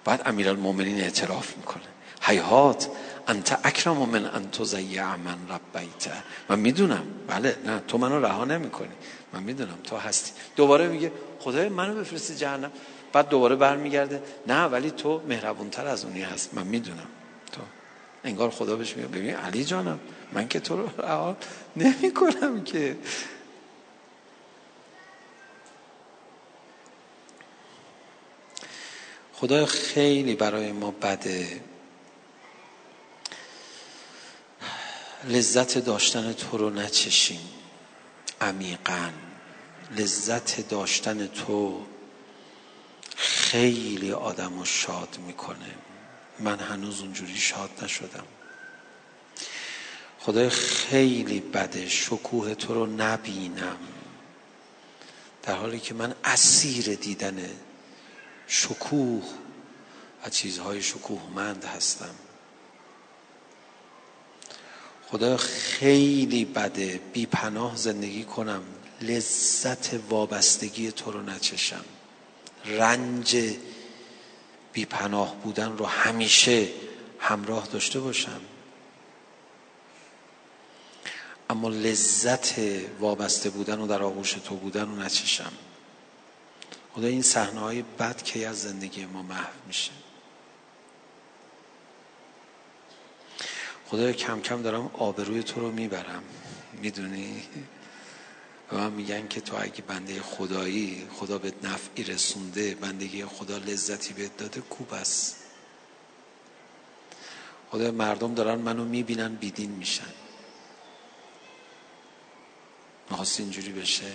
Speaker 3: بعد امیر المؤمنین اعتراف می‌کنه. حیات انت اکرم من ان تزیع من ربیت من می‌دونم. بله نه تو منو رها نمی‌کنی. من می‌دونم تو هستی. دوباره میگه خدای منو بفرستی جهنم. بعد دوباره برمیگرده نه ولی تو مهربونتر از اونی هست. من می‌دونم. تو انگار خدا بهش میگه ببین علی جانم من که تو رو رها نمی‌کنم که. خدا خیلی برای ما بده. لذت داشتن تو رو نچشیم عمیقا. لذت داشتن تو خیلی آدم رو شاد می‌کنه. من هنوز اونجوری شاد نشدم. خدای خیلی بده. شکوه تو رو نبینم. در حالی که من اسیر دیدن شکوه و چیزهای شکوهمند هستم. خدا خیلی بده بی پناه زندگی کنم لذت وابستگی تو رو نچشم. رنج بیپناه بودن رو همیشه همراه داشته باشم. اما لذت وابسته بودن و در آغوش تو بودن رو نچشم. خدا این صحنه های بد که از زندگی ما محو میشه؟ خدا کم کم دارم آبروی تو رو می‌برم. می‌دونی؟ و من میگن که تو اگه بنده خدایی خدا به نفعی رسونده بندگی خدا لذتی بهت داده کوب است. خدا مردم دارن منو می‌بینن بیدین میشن. می‌خواست اینجوری بشه؟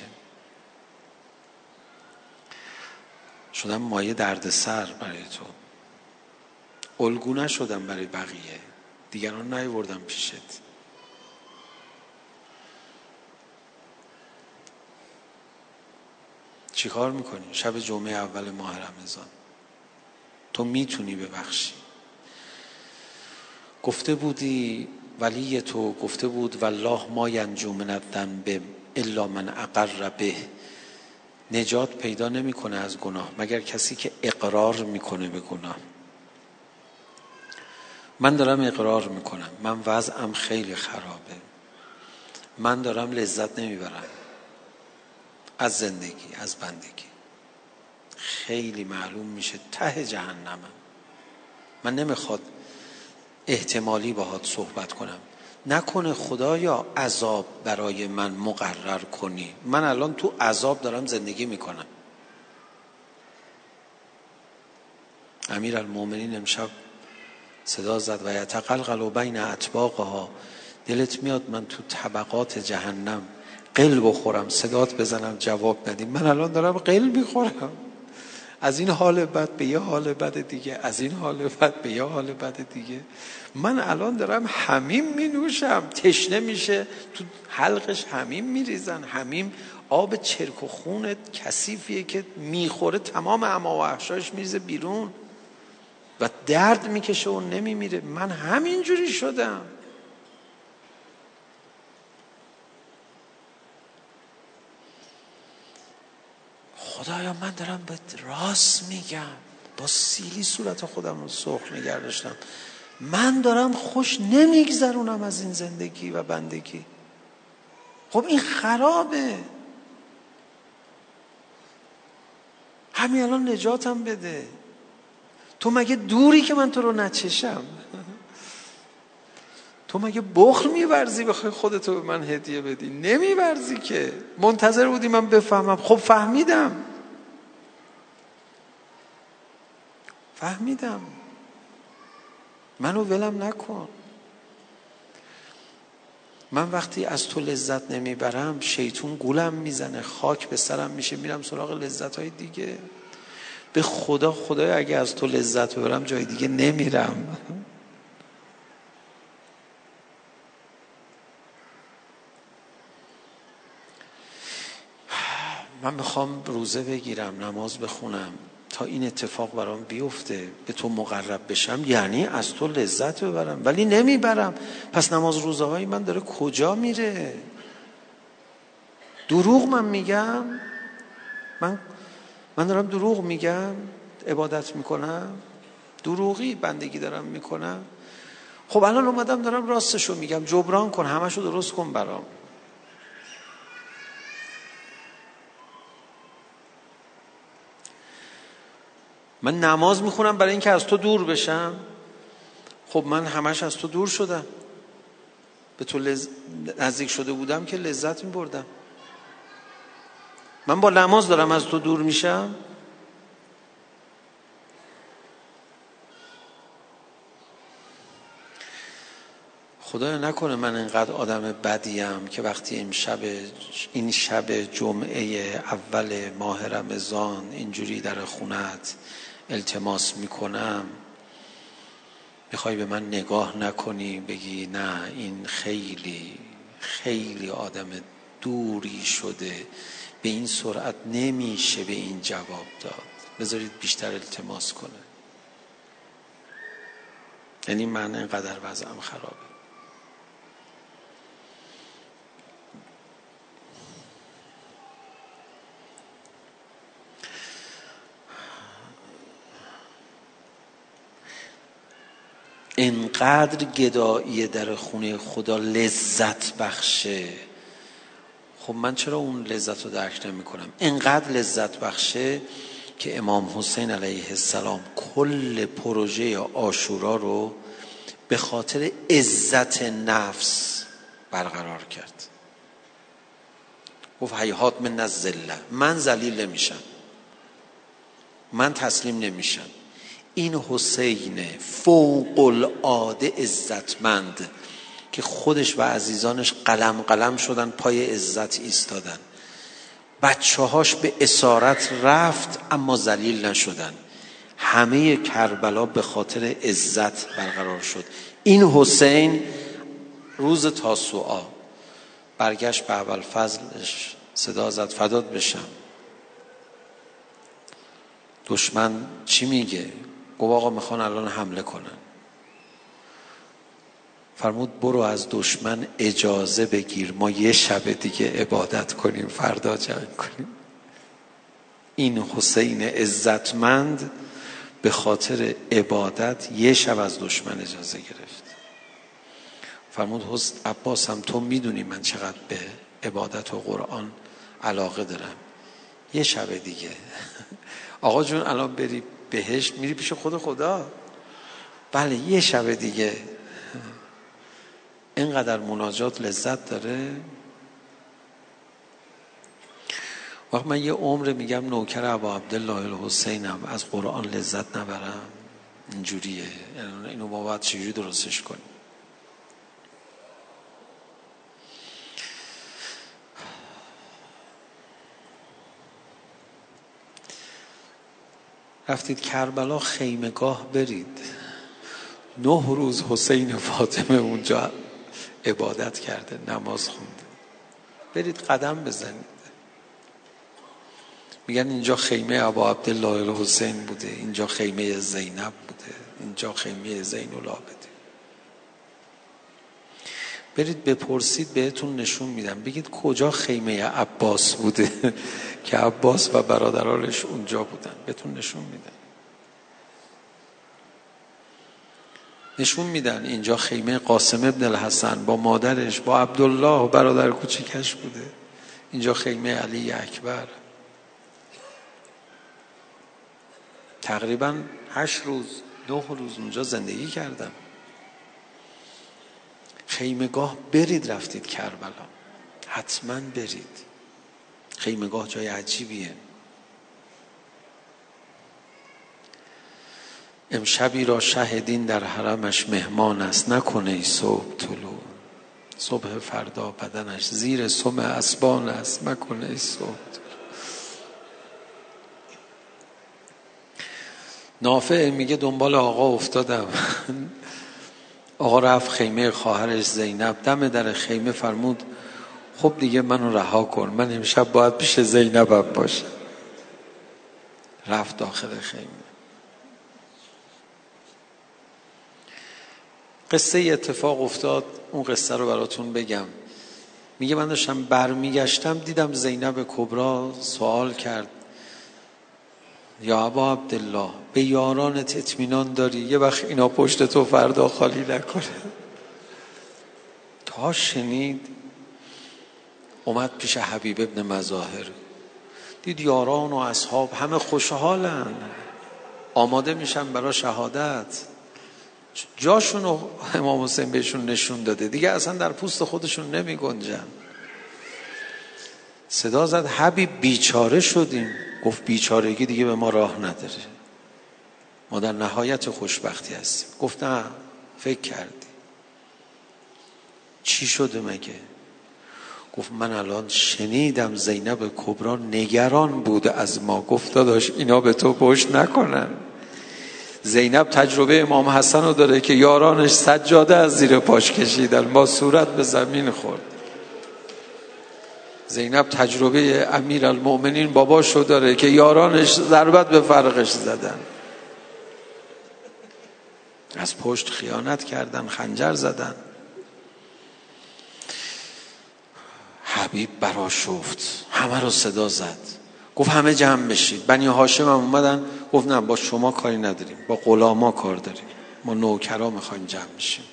Speaker 3: شدم مایه دردسر برای تو. الگو نشدم برای بقیه. دیگران نیوردم پیشت. چیکار می‌کنی؟ شب جمعه اول ماه رمضان. تو می‌تونی ببخشی. گفته بودی ولی تو گفته بود والله ما ینجو من الذنب الا من اقر به. نجات پیدا نمی‌کنه از گناه مگر کسی که اقرار می‌کنه به گناه. من دارم اقرار می‌کنم. من وضعم خیلی خرابه. من دارم لذت نمی‌برم. از زندگی از بندگی. خیلی معلوم میشه ته جهنمم. من نمی‌خواد احتمالی باهات صحبت کنم. نکنه خدایا عذاب برای من مقرر کنی. من الان تو عذاب دارم زندگی می‌کنم. امیر المومنین امشب صدا زد و یتقلقل بین اطباقها. دلت میاد من تو طبقات جهنم قل بخورم صدات بزنم جواب ندیم من الان دارم قل می‌خورم. از این حال بد به یه حال بد دیگه از این حال بد به یه حال بد دیگه. من الان دارم همیم می نوشم تشنه میشه تو حلقش همیم میریزن. همیم آب چرک و خون کثیفیه که می‌خوره تمام اما و احشاش میریزه بیرون. و درد می‌کشه و نمیمیره. من همینجوری شدم. خدایا من دارم به راست میگم. با سیلی صورت خودم رو سرخ نگه داشتم من دارم خوش نمیگذرونم از این زندگی و بندگی. خب این خرابه. همین الان نجاتم بده. تو مگه دوری که من تو رو نچشم؟ تو مگه بخل میورزی بخوای خودتو به من هدیه بدی؟ نمیورزی که. منتظر بودی من بفهمم. خب فهمیدم. فهمیدم. منو ولم نکن. من وقتی از تو لذت نمی‌برم شیطون گولم می‌زنه خاک به سرم میشه میرم سراغ لذت های دیگه. به خدا خدای اگه از تو لذت ببرم جای دیگه نمیرم. من می‌خوام روزه بگیرم نماز بخونم تا این اتفاق برام بیفته به تو مقرب بشم. یعنی از تو لذت ببرم ولی نمی‌برم. پس نماز روزه های من داره کجا میره؟ دروغ من میگم؟ من من دارم دروغ میگم عبادت می‌کنم دروغی بندگی دارم می‌کنم. خب الان اومدم دارم راستشو میگم جبران کن همشو درست کن برام. من نماز می‌خونم برای اینکه از تو دور بشم. خب من همش از تو دور شدم. به تو لز... نزدیک شده بودم که لذت میبردم. من با نماز دارم از تو دور میشم؟ خدا نکنه من انقدر آدم بدیم که وقتی این شب این شب جمعه اول ماه رمضان اینجوری در خونت التماس می‌کنم می‌خوای به من نگاه نکنی بگی نه این خیلی خیلی آدم دوری شده. به این سرعت نمیشه به این جواب داد. بذارید بیشتر التماس کنه یعنی من اینقدر وضعم خرابه. انقدر گدایی در خونه خدا لذت بخشه. خب من چرا اون لذت رو درک نمی کنم انقدر لذت بخشه که امام حسین علیه السلام کل پروژه آشورا رو به خاطر عزت نفس برقرار کرد. گفت حیات من زله من ذلیل نمیشم. من تسلیم نمیشم. این حسین فوق العاده عزتمند. که خودش و عزیزانش قلم قلم شدن پای عزت ایستادن. بچه هاش به اسارت رفت اما ذلیل نشدن. همه کربلا به خاطر عزت برقرار شد. این حسین روز تاسوعا. برگشت به اول فضلش صدا زد فداد بشم. دشمن چی میگه؟ گفت آقا می‌خوان الان حمله کنن. فرمود برو از دشمن اجازه بگیر ما یه شب دیگه عبادت کنیم فردا جنگ کنیم. این حسین عزتمند به خاطر عبادت یه شب از دشمن اجازه گرفت. فرمود حسن عباس هم تو می‌دونی من چقدر به عبادت و قرآن علاقه دارم. یه شب دیگه. [laughs] آقا جون الان بری بهشت میری پیش خود خدا؟ بله یه شب دیگه. اینقدر مناجات لذت داره؟ وقت من یه عمر میگم نوکر ابا عبدالله الحسینم از قرآن لذت نبرم. اینجوریه. اینو ما باید چجوری درستش کنیم؟ رفتید کربلا خیمگاه برید. نه روز حسین فاطمه اونجا. عبادت کرده نماز خونده. برید قدم بزنید. میگن اینجا خیمه ابا عبدالله الحسین بوده اینجا خیمه زینب بوده اینجا خیمه زین العابدین برید بپرسید بهتون نشون میدم. بگید کجا خیمه عباس بوده [laughs] که عباس و برادرانش اونجا بودن. بهتون نشون میدم. نشون میدن اینجا خیمه قاسم ابن الحسن با مادرش با عبدالله برادر کوچیکش بوده. اینجا خیمه علی اکبر. تقریبا هشت روز نه روز اونجا زندگی کردم. خیمگاه برید رفتید کربلا. حتما برید. خیمگاه جای عجیبیه. امشبی را شهدین در حرمش مهمان است. نکنه ای صبح طلوع. صبح فردا بدنش زیر سم اسبان است. مکنه ای صبح نافع میگه دنبال آقا افتادم. [laughs] آقا رفت خیمه خواهرش زینب. دم در خیمه فرمود خب دیگه منو رها کن. من امشب باید پیش زینبم باشم. رفت داخل خیمه. قصه اتفاق افتاد اون قصه رو براتون بگم. میگه من داشتم برمیگشتم دیدم زینب کبرا سوال کرد. یا ابا عبدالله به یارانت اطمینان داری؟ یه وقت اینا پشت تو فردا خالی نکنه. تا شنید اومد پیش حبیب ابن مظاهر. دید یاران و اصحاب همه خوشحالن. آماده میشن برای شهادت. جاشون رو امام حسین بهشون نشون داده. دیگه اصلا در پوست خودشون نمی گنجن. صدا زد حبیب بیچاره شدیم. گفت بیچارگی دیگه به ما راه نداره. ما در نهایت خوشبختی هستیم. گفت نه فکر کردی. چی شده مگه؟ گفت من الان شنیدم زینب کبرا نگران بود از ما. گفت داداش اینا به تو پشت نکنن. زینب تجربه امام حسن رو داره که یارانش سجاده از زیر پاش کشیدن با صورت به زمین خورد. زینب تجربه امیر المؤمنین باباش رو داره که یارانش ضربت به فرقش زدن. از پشت خیانت کردن خنجر زدن. حبیب برا شفت همه رو صدا زد. گفت همه جمع بشید بنی هاشم هم اومدن. گفت نه با شما کاری نداریم. با غلاما کار داریم. ما نوکرا می‌خوایم جمع میشیم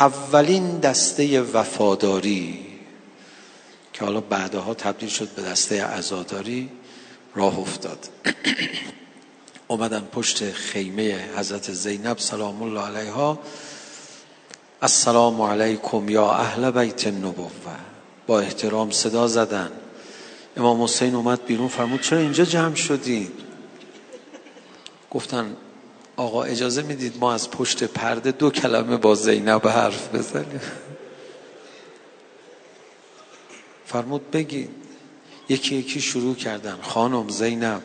Speaker 3: اولین دسته وفاداری که حالا بعدها تبدیل شد به دسته عزاداری راه افتاد. [clears throat] اومدن پشت خیمه حضرت زینب سلام الله علیها. السلام علیکم یا اهل بیت النبوه با احترام صدا زدن. امام حسین اومد بیرون فرمود چرا اینجا جمع شدید گفتن آقا اجازه می‌دید ما از پشت پرده دو کلمه با زینب حرف بزنیم؟ فرمود بگید یکی یکی شروع کردن. خانم زینب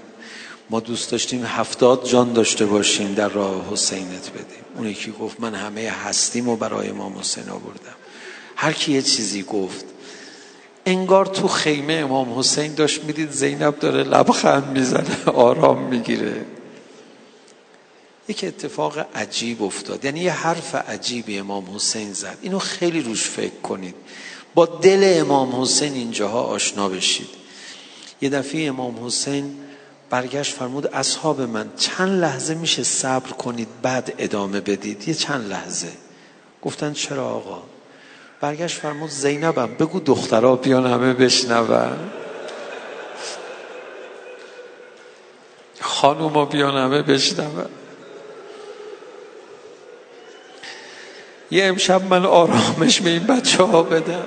Speaker 3: ما دوست داشتیم هفتاد جان داشته باشیم در راه حسینت بدیم. اون یکی گفت من همه هستیم و برای امام حسین آوردم. هر کی یه چیزی گفت انگار تو خیمه امام حسین داشت می‌دید زینب داره لبخند می‌زنه آرام می‌گیره. یک اتفاق عجیب افتاد. یعنی یه حرف عجیبی امام حسین زد. اینو خیلی روش فکر کنید. با دل امام حسین اینجاها آشنا بشید. یه دفعه امام حسین برگشت فرمود اصحاب من چند لحظه میشه صبر کنید بعد ادامه بدید. یه چند لحظه. گفتن چرا آقا؟ برگشت فرمود زینبم بگو دخترها بیان همه بشنون. خانوما بیان همه بشنون. یه امشب من آرامش به این بچه ها بدم.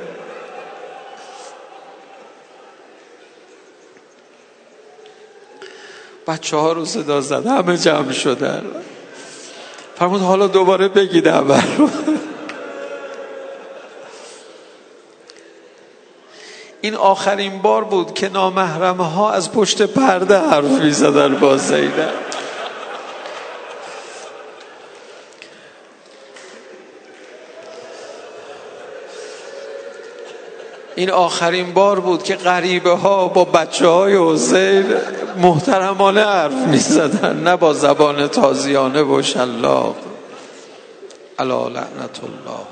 Speaker 3: بچه ها رو صدا زد همه جمع شدن. فرمود حالا دوباره بگید اول. این آخرین بار بود که نامحرمه ها از پشت پرده حرف می زدن با زینب. این آخرین بار بود که غریبه ها با بچه های حسین محترمانه حرف می زدن نه با زبان تازیانه و شلاق علا لعنت الله